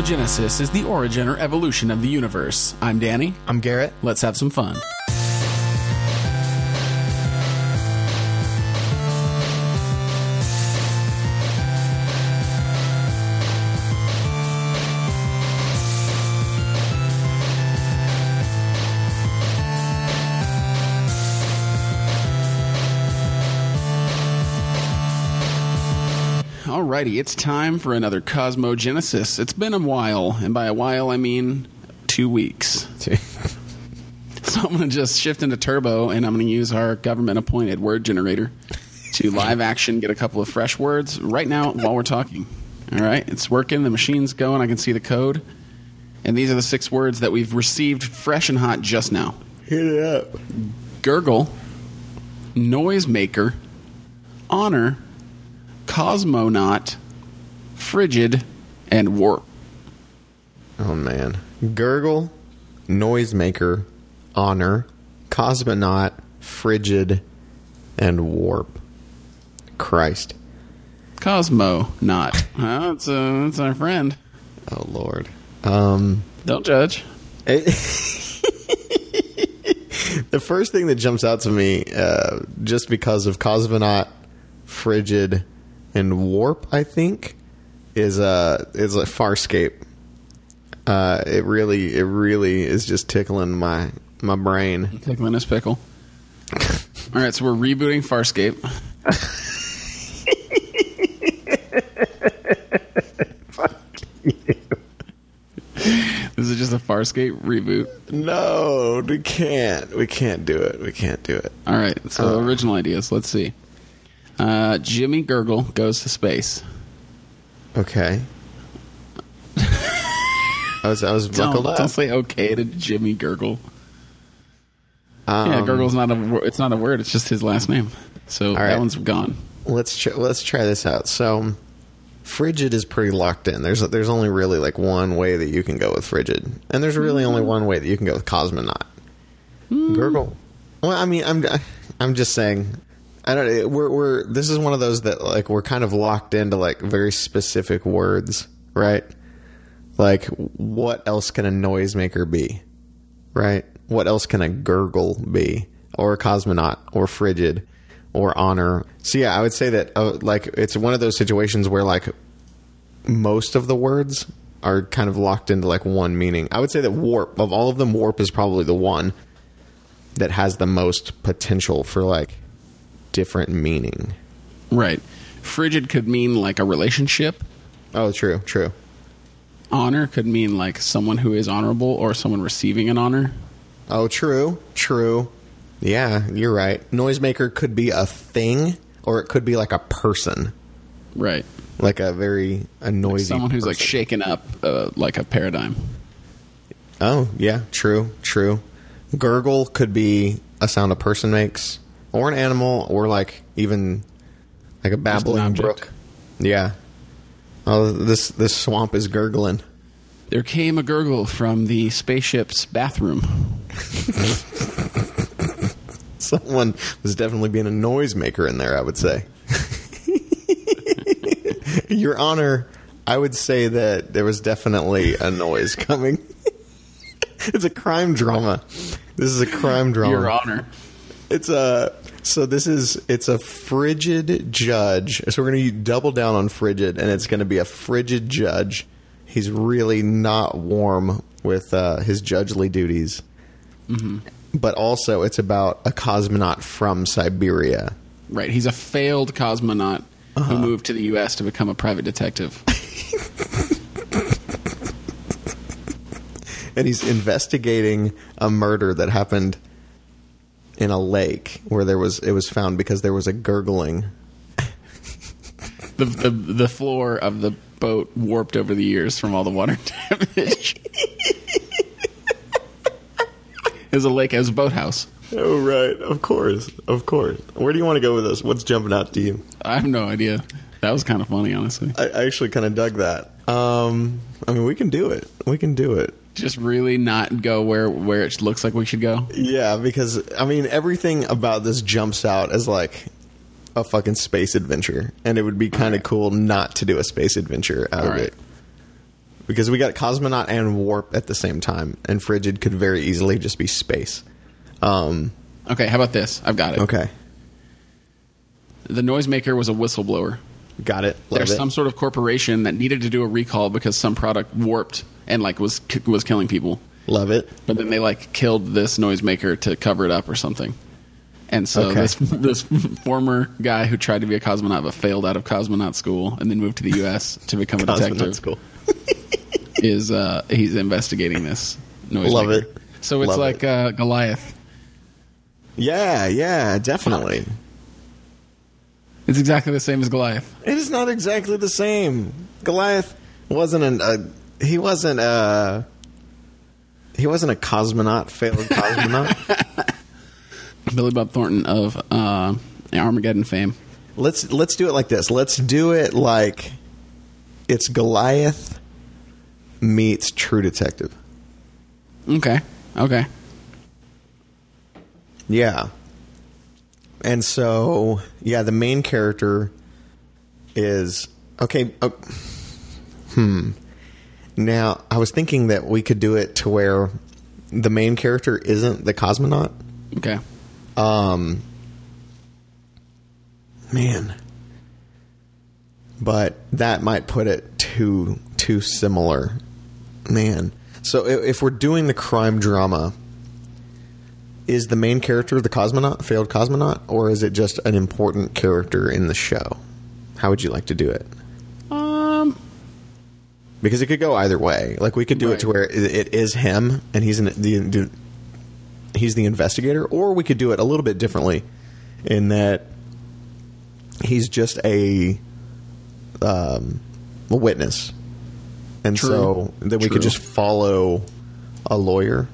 Cosmogenesis is the origin or evolution of the universe. I'm Danny. I'm Garrett. Let's have some fun. It's time for another Cosmogenesis. It's been a while, and by a while I mean two weeks. So I'm going to just shift into Turbo, and I'm going to use our government-appointed word generator to live action get a couple of fresh words right now while we're talking. All right, it's working. The machine's going. I can see the code, and these are the six words that we've received fresh and hot just now: Hit it up. gurgle, noisemaker, honor, cosmonaut, frigid, and warp. Oh man. Gurgle, noisemaker, honor, cosmonaut, frigid, and warp. Christ. Cosmo not. It's, uh, it's our friend. Oh lord. Um Don't judge. it- the first thing that jumps out to me, uh, just because of cosmonaut, frigid, and warp, I think, is a is a Farscape. Uh, it really, it really is just tickling my my brain. Tickling his pickle. All right, so we're rebooting Farscape. This is just a Farscape reboot. No, we can't. We can't do it. We can't do it. All right, so original ideas. Let's see. Uh, Jimmy Gurgle goes to space. Okay. I was I was buckled Don't, up. don't say okay to Jimmy Gurgle. Um, yeah, Gurgle's not a. It's not a word. It's just his last name. So that one's gone. Let's tr- let's try this out. So, frigid is pretty locked in. There's there's only really like one way that you can go with frigid, and there's really only one way that you can go with cosmonaut. Gurgle. Well, I mean, I'm I'm just saying. I don't. We're we're this is one of those that like we're kind of locked into like very specific words, right? Like, what else can a noisemaker be? Right? What else can a gurgle be? Or a cosmonaut? Or frigid? Or honor? So, yeah, I would say that, uh, like, it's one of those situations where, like, most of the words are kind of locked into, like, one meaning. I would say that warp, of all of them, warp is probably the one that has the most potential for, like, different meaning. Right. Frigid could mean like a relationship. Oh, true, true. Honor could mean like someone who is honorable or someone receiving an honor. Oh, true, true. Yeah, you're right. Noisemaker could be a thing, or it could be like a person, Right. like a very a noisy someone who's like person. shaken up uh, like a paradigm. Oh, yeah, true, true. Gurgle could be a sound a person makes, or an animal, or like even like a babbling brook. Yeah. Oh, this this swamp is gurgling. There came a gurgle from the spaceship's bathroom. Someone was definitely being a noisemaker in there. I would say. Your Honor, I would say that there was definitely a noise coming. it's a crime drama. This is a crime drama. Your honor. It's a so this is it's a frigid judge. So we're going to double down on frigid, and it's going to be a frigid judge. He's really not warm with uh, his judgely duties, but also it's about a cosmonaut from Siberia. Right. He's a failed cosmonaut who moved to the U.S. to become a private detective. and he's investigating a murder that happened in a lake where there was it was found because there was a gurgling. the, the the floor of the boat warped over the years from all the water damage. it was a lake. It was a boathouse. Oh right, of course, of course. Where do you want to go with this? What's jumping out to you? I have no idea. That was kind of funny, honestly. I, I actually kind of dug that. Um, I mean, we can do it. We can do it. Just really not go where where it looks like we should go. Yeah, because I mean, everything about this jumps out as like a fucking space adventure, and it would be kind of Alright. cool not to do a space adventure out of Alright. it. because we got cosmonaut and warp at the same time, and frigid could very easily just be space. Um, Okay, how about this? I've got it. okay, The noisemaker was a whistleblower. Got it. Love There's it. some sort of corporation that needed to do a recall because some product warped and like was was killing people. Love it. But then they like killed this noisemaker to cover it up or something. And so Okay. this this former guy who tried to be a cosmonaut but failed out of cosmonaut school and then moved to the U.S. to become a detective school. is uh, he's investigating this noisemaker. Love it. So it's Love like it. uh, Goliath. Yeah, yeah, definitely. It's exactly the same as Goliath. It is not exactly the same. Goliath wasn't an uh, he wasn't a he wasn't a cosmonaut, failed cosmonaut. Billy Bob Thornton of uh, Armageddon fame. let's let's do it like this. Let's do it like it's Goliath meets True Detective. Okay. Okay. Yeah. And so, yeah, the main character is okay. Uh, hmm. Now, I was thinking that we could do it to where the main character isn't the cosmonaut. Okay. Um, man, but that might put it too too similar. Man, so i- if we're doing the crime drama, is the main character the cosmonaut, failed cosmonaut, or is it just an important character in the show? How would you like to do it? Um. Because it could go either way. Like we could do it to where it, it is him and he's an, the, the he's the investigator, or we could do it a little bit differently, in that he's just a um, a witness, and True. so then we True. could just follow a lawyer.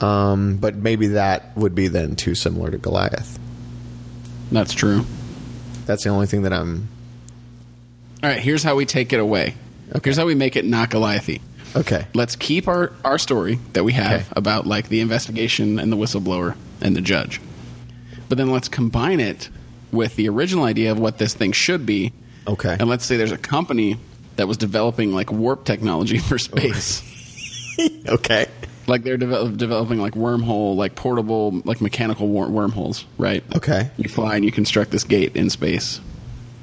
Um, but maybe that would be then too similar to Goliath. That's true. That's the only thing that I'm All right. Here's how we take it away. Here's how we make it not Goliathy. okay. Let's keep our, our story that we have Okay. about like the investigation and the whistleblower and the judge. But then let's combine it with the original idea of what this thing should be. Okay. And let's say there's a company that was developing like warp technology for space. Okay. Like they're devel- developing like wormhole, like portable, like mechanical wor- wormholes, right? Okay. You fly and you construct this gate in space.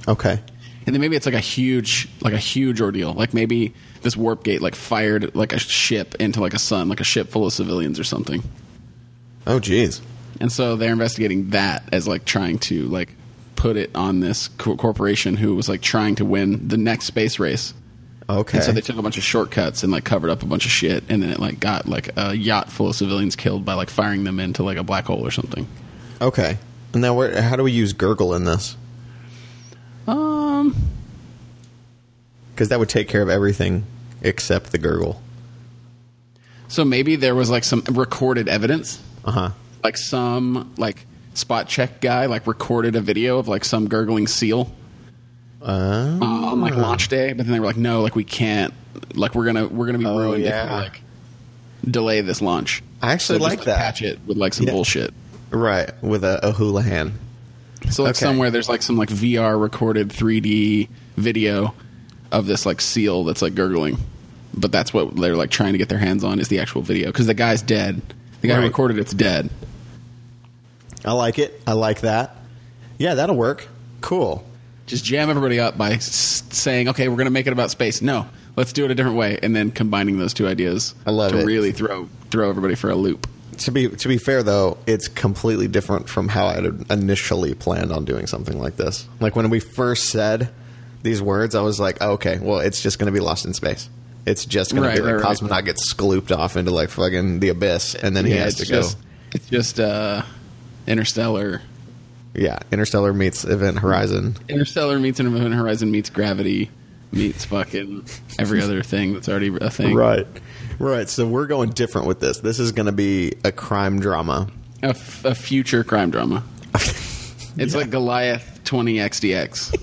Okay. And then maybe it's like a huge, like a huge ordeal. Like maybe this warp gate like fired like a ship into like a sun, like a ship full of civilians or something. Oh, jeez. And so they're investigating that as like trying to like put it on this co- corporation who was like trying to win the next space race. Okay. And so they took a bunch of shortcuts and like covered up a bunch of shit, and then it like got like a yacht full of civilians killed by like firing them into like a black hole or something. Okay. And now, where, how do we use gurgle in this? Um, Because that would take care of everything except the gurgle. so maybe there was like some recorded evidence, Uh huh. like some like spot check guy like recorded a video of like some gurgling seal Uh, on like launch day, but then they were like, no, like we can't, like we're gonna we're gonna be Oh, ruined if yeah. we like delay this launch. I actually So just, like that. Patch it with like some Yeah. bullshit. right. With a, a hula hand. So like Okay. somewhere there's like some like VR recorded 3D video of this like seal that's like gurgling, but that's what they're like trying to get their hands on is the actual video because the guy's dead. The guy who recorded it's dead. I like it. I like that. Yeah, that'll work. Cool. Just jam everybody up by s- saying, "Okay, we're going to make it about space." No, let's do it a different way, and then combining those two ideas I love to it. really throw throw everybody for a loop. To be to be fair though, it's completely different from how I initially planned on doing something like this. Like when we first said these words, I was like, oh, okay, well, it's just going to be lost in space. It's just going Right, to be like right, right. cosmonaut gets sklooped off into like fucking the abyss, and then he has it's to go. it's just uh, Interstellar. Yeah, Interstellar meets Event Horizon. Interstellar meets Event Horizon meets Gravity meets fucking every other thing that's already a thing. Right, right. So we're going different with this. This is going to be a crime drama. A, f- a future crime drama. It's like Goliath 20 XDX.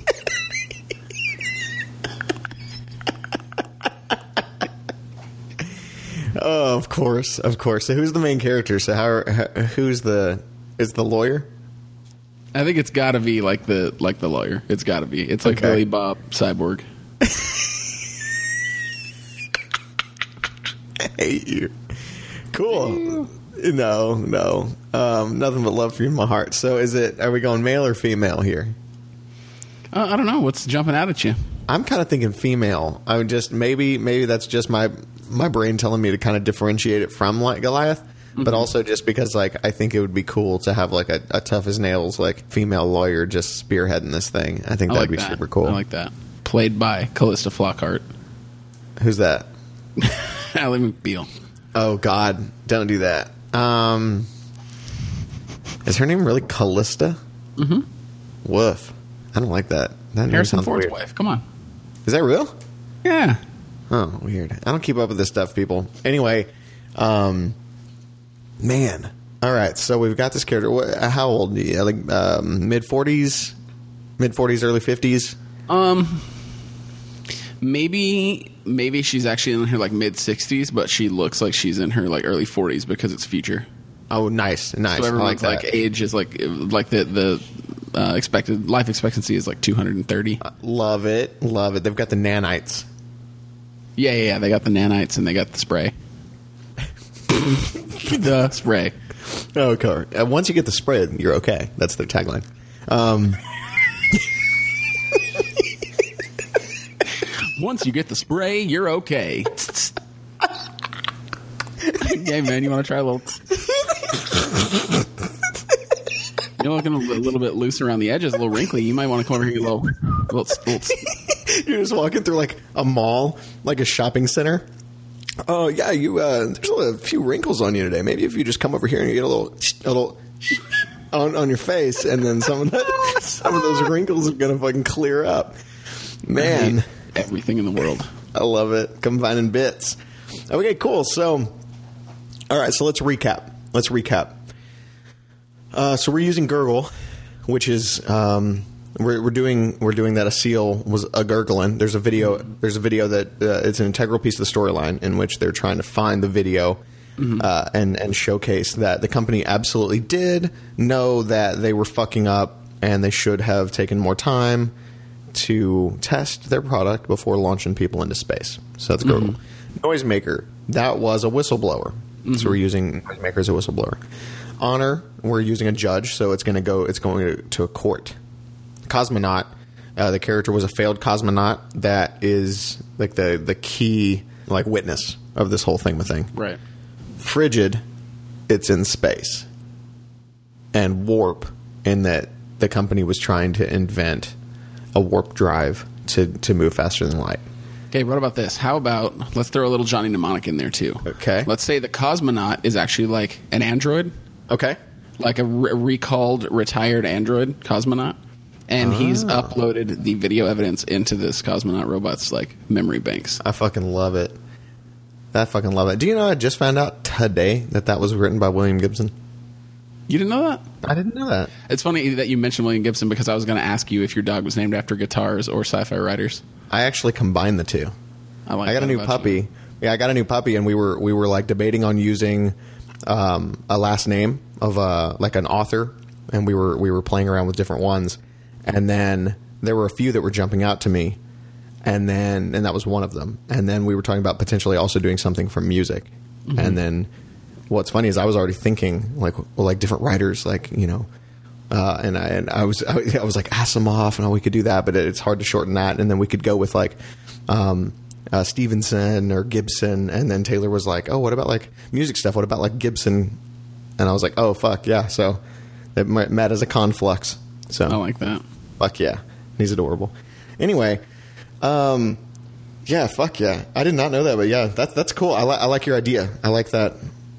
Oh, of course, of course. So who's the main character? So how? how who's the? Is the lawyer? I think it's got to be like the like the lawyer. It's got to be. It's like okay. Billy Bob Cyborg. I hate you. Cool. No, no. Um, nothing but love for you in my heart. So, is it? Are we going male or female here? Uh, I don't know. What's jumping out at you? I'm kind of thinking female. I'm just maybe maybe that's just my my brain telling me to kind of differentiate it from like Goliath. Mm-hmm. but also just because like I think it would be cool to have like a, a tough as nails like female lawyer just spearheading this thing. I think I that'd like be that. super cool. I like that. Played by Calista Flockhart, Who's that? Ally McBeal. Oh God, don't do that. Um, is her name really Callista? Mm-hmm. Woof. I don't like that. That name Harrison Ford's weird. wife. Come on. Is that real? Yeah. Oh, weird. I don't keep up with this stuff, people. Anyway, um, man. All right, so we've got this character. What, how old? Like um, mid forties, mid forties, early fifties. Um, maybe maybe she's actually in her like mid sixties, but she looks like she's in her like early forties because it's future. Oh, nice, nice. So I like like, age is like like the the uh, expected life expectancy is like two hundred and thirty. love it, love it. They've got the nanites. Yeah, yeah, yeah. They got the nanites and they got the spray. the spray. Oh, okay. Uh, once you get the spray, you're okay. That's their tagline. Um, Once you get the spray, you're okay. hey man, you want to try a little? You're looking a little bit loose around the edges, a little wrinkly. You might want to come over here a little, little, little you're just walking through like a mall, like a shopping center. Oh yeah, you. Uh, there's a few wrinkles on you today. Maybe if you just come over here and you get a little, a little on, on your face, and then some of that, some of those wrinkles are gonna fucking clear up. Man, everything in the world. I love it. Combining bits. Okay, cool. So, all right. So let's recap. Let's recap. Uh, so we're using Gurgle, which is um, we're, we're doing we're doing that a seal was a gurgling. There's a video. There's a video that uh, it's an integral piece of the storyline in which they're trying to find the video. Uh, and and showcase that the company absolutely did know that they were fucking up and they should have taken more time to test their product before launching people into space. So that's Gurgle. Noisemaker, that was a whistleblower. So we're using Noisemaker as a whistleblower. Honor, we're using a judge, so it's going to go. It's going to, to a court. Cosmonaut, uh, the character was a failed cosmonaut that is like the the key like witness of this whole thing. thing. Right. Frigid, it's in space. And warp, in that the company was trying to invent a warp drive to, to move faster than light. Okay, what about this? How about let's throw a little Johnny Mnemonic in there too? Okay. Let's say the cosmonaut is actually like an android, Okay. like a re- recalled retired android cosmonaut, and he's uploaded the video evidence into this cosmonaut robot's like memory banks. I fucking love it. I fucking love it. Do you know I just found out today that that was written by William Gibson? You didn't know that? I didn't know that. It's funny that you mentioned William Gibson because I was going to ask you if your dog was named after guitars or sci-fi writers. I actually combined the two. I like. I got a new puppy. you. Yeah, I got a new puppy, and we were we were like debating on using um, a last name of uh, like an author, and we were we were playing around with different ones, and then there were a few that were jumping out to me, and then and that was one of them, and then we were talking about potentially also doing something from music, and then what's funny is I was already thinking like well, like different writers, like you know. Uh, and I and I was I, was like Asimov, and oh, we could do that, but it's hard to shorten that. And then we could go with like um, uh, Stephenson or Gibson, and then Taylor was like, "Oh, what about like music stuff? What about like Gibson?" And I was like, "Oh, fuck yeah!" So it met as a conflux. So I like that. fuck yeah, he's adorable. Anyway, um, yeah, fuck yeah, I did not know that, but yeah, that's that's cool. I, li- I like your idea. I like that.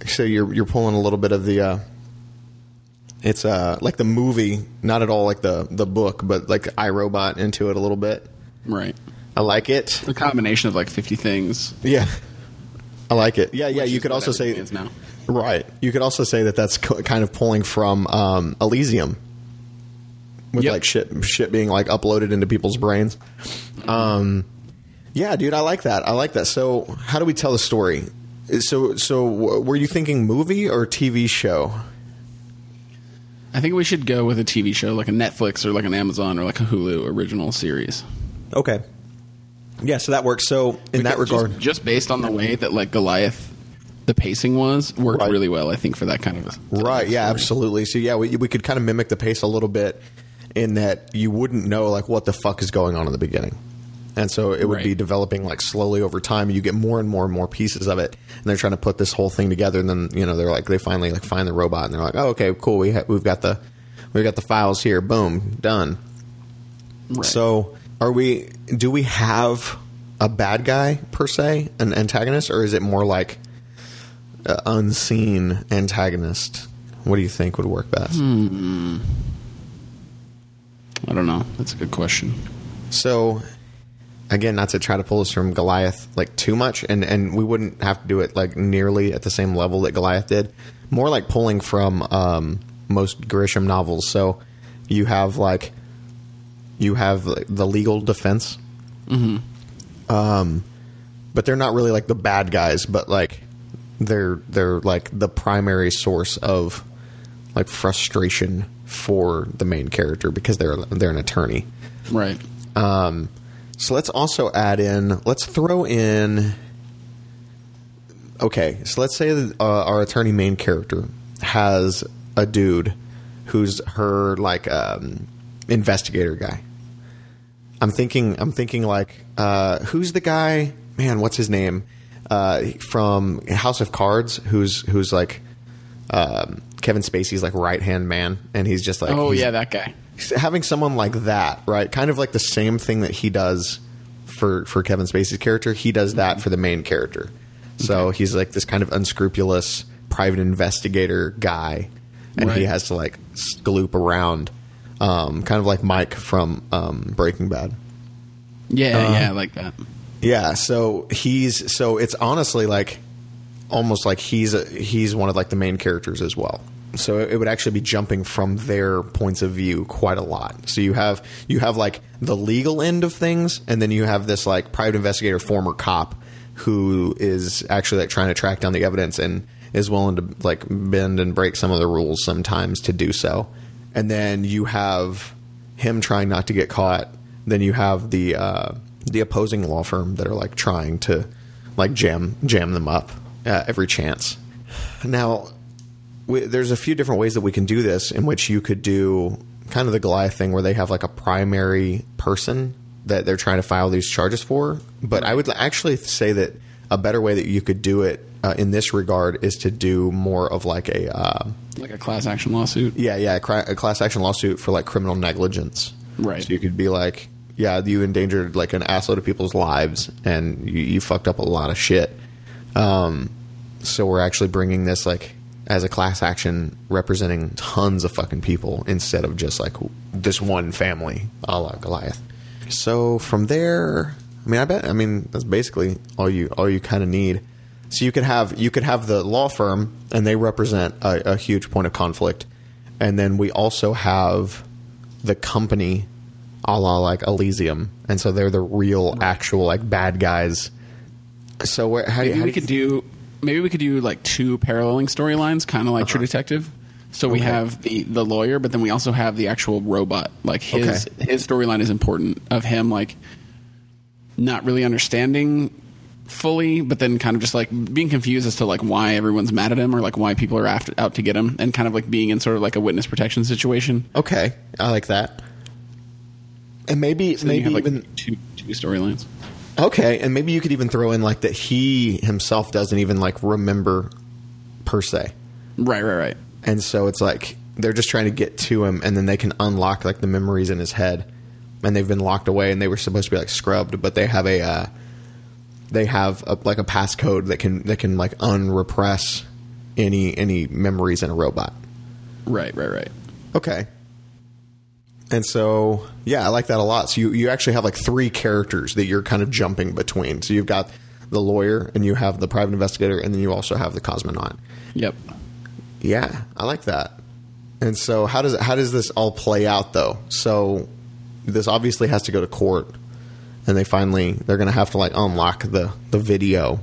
So you're you're pulling a little bit of the. Uh, it's uh like the movie, not at all like the the book, but like iRobot into it a little bit. Right. I like it. A combination of like fifty things. Yeah, I like it. Yeah, yeah. which You could also say now. right. You could also say that that's co- kind of pulling from um, Elysium, with Yep. like shit shit being like uploaded into people's brains. Um, yeah, dude, I like that. I like that. So, how do we tell the story? So, so were you thinking movie or TV show? I think we should go with a TV show like a Netflix or like an Amazon or like a Hulu original series. Okay. Yeah, so that works. So, in that regard, just, just based on the way that like Goliath the pacing was worked Right. really well. I think for that kind of Right. Yeah. story. Absolutely. So yeah, we we could kind of mimic the pace a little bit in that you wouldn't know like what the fuck is going on in the beginning, and so it would be developing like slowly over time. You get more and more and more pieces of it, and they're trying to put this whole thing together. And then you know they're like they finally like find the robot, and they're like, oh okay, cool. We ha- we've got the we've got the files here. Boom, done. Right. So, are we? Do we have a bad guy per se, an antagonist, or is it more like unseen antagonist? What do you think would work best? Hmm. I don't know. That's a good question. So, again, not to try to pull this from Goliath like too much, and and we wouldn't have to do it like nearly at the same level that Goliath did. More like pulling from um, most Grisham novels. So, you have like you have like, the legal defense. Um, but they're not really like the bad guys, but like they're they're like the primary source of like frustration for the main character because they're they're an attorney. Right. Um, so let's also add in. Let's throw in. Okay, so let's say that uh, our attorney main character has a dude who's her like um, investigator guy. I'm thinking. I'm thinking like, uh, who's the guy? Man, what's his name? Uh, from House of Cards, who's who's like um, Kevin Spacey's like right hand man, and he's just like, Oh yeah, that guy. having someone like that, right? Kind of like the same thing that he does for for Kevin Spacey's character, he does that for the main character. So he's like this kind of unscrupulous private investigator guy, and he has to like sloop around, um, kind of like Mike from um, Breaking Bad. Yeah, Uh, yeah, like that. Yeah, so he's so it's honestly like almost like he's a, he's one of like the main characters as well. So it would actually be jumping from their points of view quite a lot. So you have you have like the legal end of things, and then you have this like private investigator, former cop, who is actually like trying to track down the evidence and is willing to like bend and break some of the rules sometimes to do so. And then you have him trying not to get caught. Then you have the uh, the opposing law firm that are like trying to like jam jam them up uh, every chance. Now, we, there's a few different ways that we can do this. In which you could do kind of the Goliath thing, where they have like a primary person that they're trying to file these charges for. But I would actually say that a better way that you could do it uh, in this regard is to do more of like a uh, Like a class action lawsuit. yeah, yeah, a, cra- a class action lawsuit for like criminal negligence. Right. So you could be like, yeah, you endangered like an assload of people's lives, and you, you fucked up a lot of shit. Um, so we're actually bringing this like as a class action representing tons of fucking people instead of just like this one family, a la Goliath. So from there, I mean, I bet, I mean, that's basically all you all you kind of need. So you could have you could have the law firm, and they represent a, a huge point of conflict, and then we also have the company, a la like Elysium, and so they're the real, actual like bad guys. So where how, do you- how we do you- could do maybe we could do like two paralleling storylines, kind of like True Detective. So we Uh-huh. Have the the lawyer, but then we also have the actual robot. Like his his storyline is important of him like not really understanding fully, but then kind of just like being confused as to like why everyone's mad at him or like why people are after, out to get him, and kind of like being in sort of like a witness protection situation. Okay, I like that. And maybe So maybe have like even two two storylines. Okay, and maybe you could even throw in like that he himself doesn't even like remember per se. Right, right, right. And so it's like they're just trying to get to him and then they can unlock like the memories in his head. And they've been locked away and they were supposed to be like scrubbed, but they have a uh, they have a, like a passcode that can that can like unrepress any any memories in a robot. Right, right, right. Okay. And so, yeah, I like that a lot. So you, you actually have like three characters that you're kind of jumping between. So you've got the lawyer and you have the private investigator and then you also have the cosmonaut. Yep. Yeah, I like that. And so how does how does this all play out though? So this obviously has to go to court and they finally they're going to have to like unlock the the video.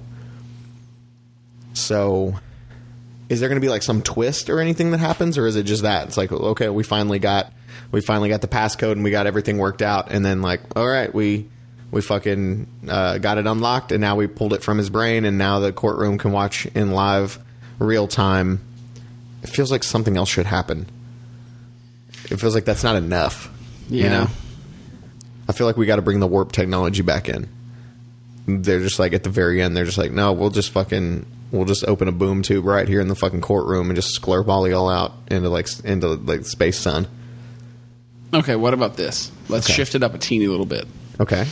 So is there going to be like some twist or anything that happens or is it just that it's like okay we finally got we finally got the passcode and we got everything worked out and then like all right we we fucking uh, got it unlocked, and now we pulled it from his brain, and now the courtroom can watch in live real time. It feels like something else should happen. It feels like that's not enough. Yeah. You know, I feel like we got to bring the warp technology back in. They're just like at the very end, they're just like, no, we'll just fucking, we'll just open a boom tube right here in the fucking courtroom and just sklurp all y'all out into like into like space sun. Okay, what about this? Let's Okay. shift it up a teeny little bit. Okay.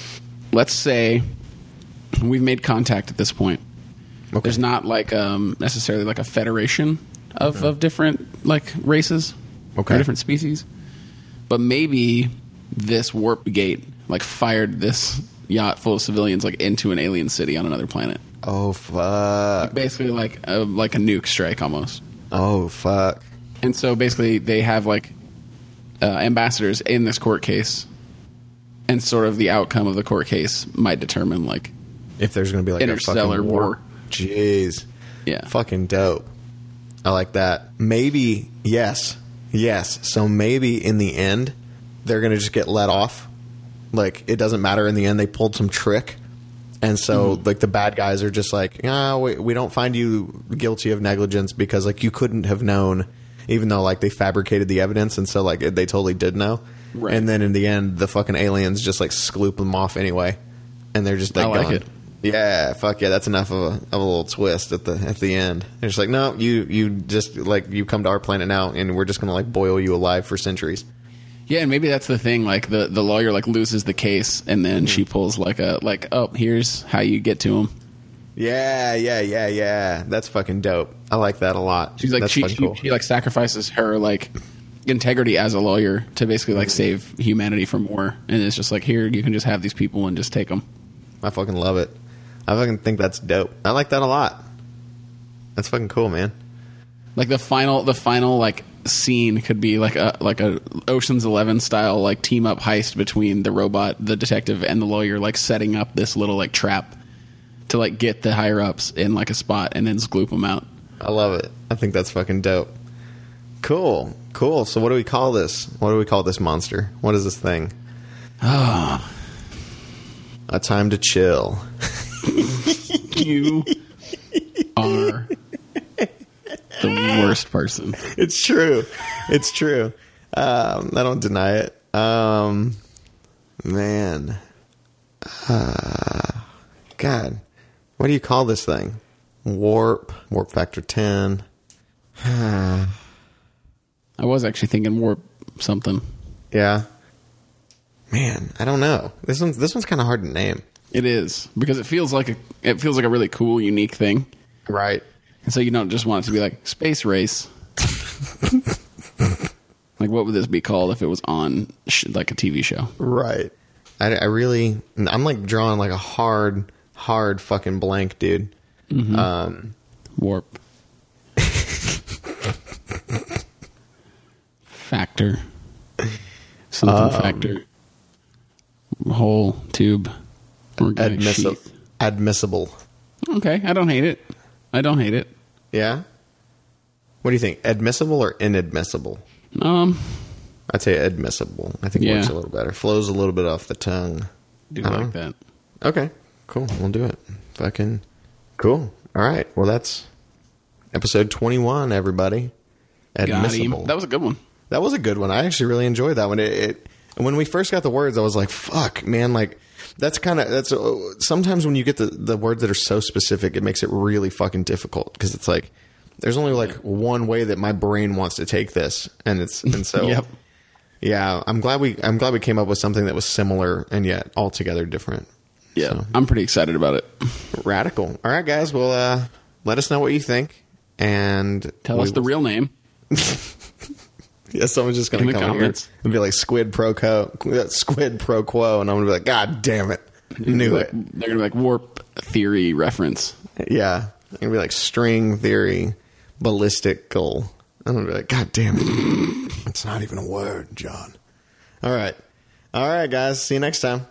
Let's say we've made contact at this point. Okay. There's not like um, necessarily like a federation of, of different like races Okay. or different species, but maybe this warp gate like fired this yacht full of civilians like into an alien city on another planet. Oh fuck. Basically, like a, like a nuke strike almost. Oh fuck. And so basically, they have like uh, ambassadors in this court case, and sort of the outcome of the court case might determine like If there's gonna be like a Interstellar fucking war. Jeez. yeah, Fucking dope. I like that. Maybe yes. Yes. So maybe in the end they're gonna just get let off. Like it doesn't matter in the end they pulled some trick. And so Mm-hmm. like the bad guys are just like, ah, we, we don't find you guilty of negligence because like you couldn't have known even though like they fabricated the evidence and so like they totally did know. Right. And then in the end the fucking aliens just like skloop them off anyway. And they're just like, I like going, it. yeah, fuck yeah, that's enough of a, of a little twist at the at the end. They're just like, no, you you just like you come to our planet now, and we're just gonna like boil you alive for centuries. yeah, and maybe that's the thing. Like the the lawyer like loses the case, and then she Mm-hmm. pulls like a like oh here's how you get to him. Yeah, yeah, yeah, yeah. That's fucking dope. I like that a lot. She's like that's she, cool. she like sacrifices her like integrity as a lawyer to basically like save humanity from war, and it's just like here you can just have these people and just take them. I fucking love it. I fucking think that's dope. I like that a lot. That's fucking cool, man. Like the final, the final like scene could be like a like a Ocean's Eleven style like team up heist between the robot, the detective, and the lawyer, like setting up this little like trap to like get the higher ups in like a spot and then gloop them out. I love it. I think that's fucking dope. Cool, cool. So what do we call this? What do we call this monster? What is this thing? Ah, A time to chill. you are the worst person. it's true. It's true. Um, I don't deny it. Um, man, uh, God, what do you call this thing? Warp, warp factor ten. I was actually thinking warp something. Yeah, man, I don't know. This one's this one's kind of hard to name. It is because it feels like a it feels like a really cool, unique thing, Right. and so you don't just want it to be like space race. like, what would this be called if it was on sh- like a TV show? Right. I, I really, I'm like drawing like a hard, hard fucking blank, dude. Um, Warp factor, something factor, hole tube, organic admissible. Okay, I don't hate it. I don't hate it. Yeah. What do you think? Admissible or inadmissible? Um, I'd say admissible. I think it Yeah. works a little better. Flows a little bit off the tongue. do like know. that. Okay. Cool. We'll do it. Fucking cool. All right. Well, that's episode 21, everybody. Got him. Admissible. That was a good one. That was a good one. I actually really enjoyed that one. It, it when we first got the words, I was like, "Fuck, man!" Like that's kind of that's uh, sometimes when you get the the words that are so specific, it makes it really fucking difficult because it's like there's only like one way that my brain wants to take this, and it's and so Yep. yeah. I'm glad we I'm glad we came up with something that was similar and yet altogether different. Yeah, So, I'm pretty excited about it. radical. All right, guys. Well, uh, let us know what you think and Tell us the will- real name. Yeah, someone's just gonna In the come comments. here and be like Squid Pro Co, Squid Pro Quo, and I'm gonna be like, God damn it, knew Like, it. They're gonna be like warp theory reference. Yeah, I'm gonna be like string theory, ballistical. I'm gonna be like, God damn it, it's not even a word, John. All right, all right, guys. See you next time.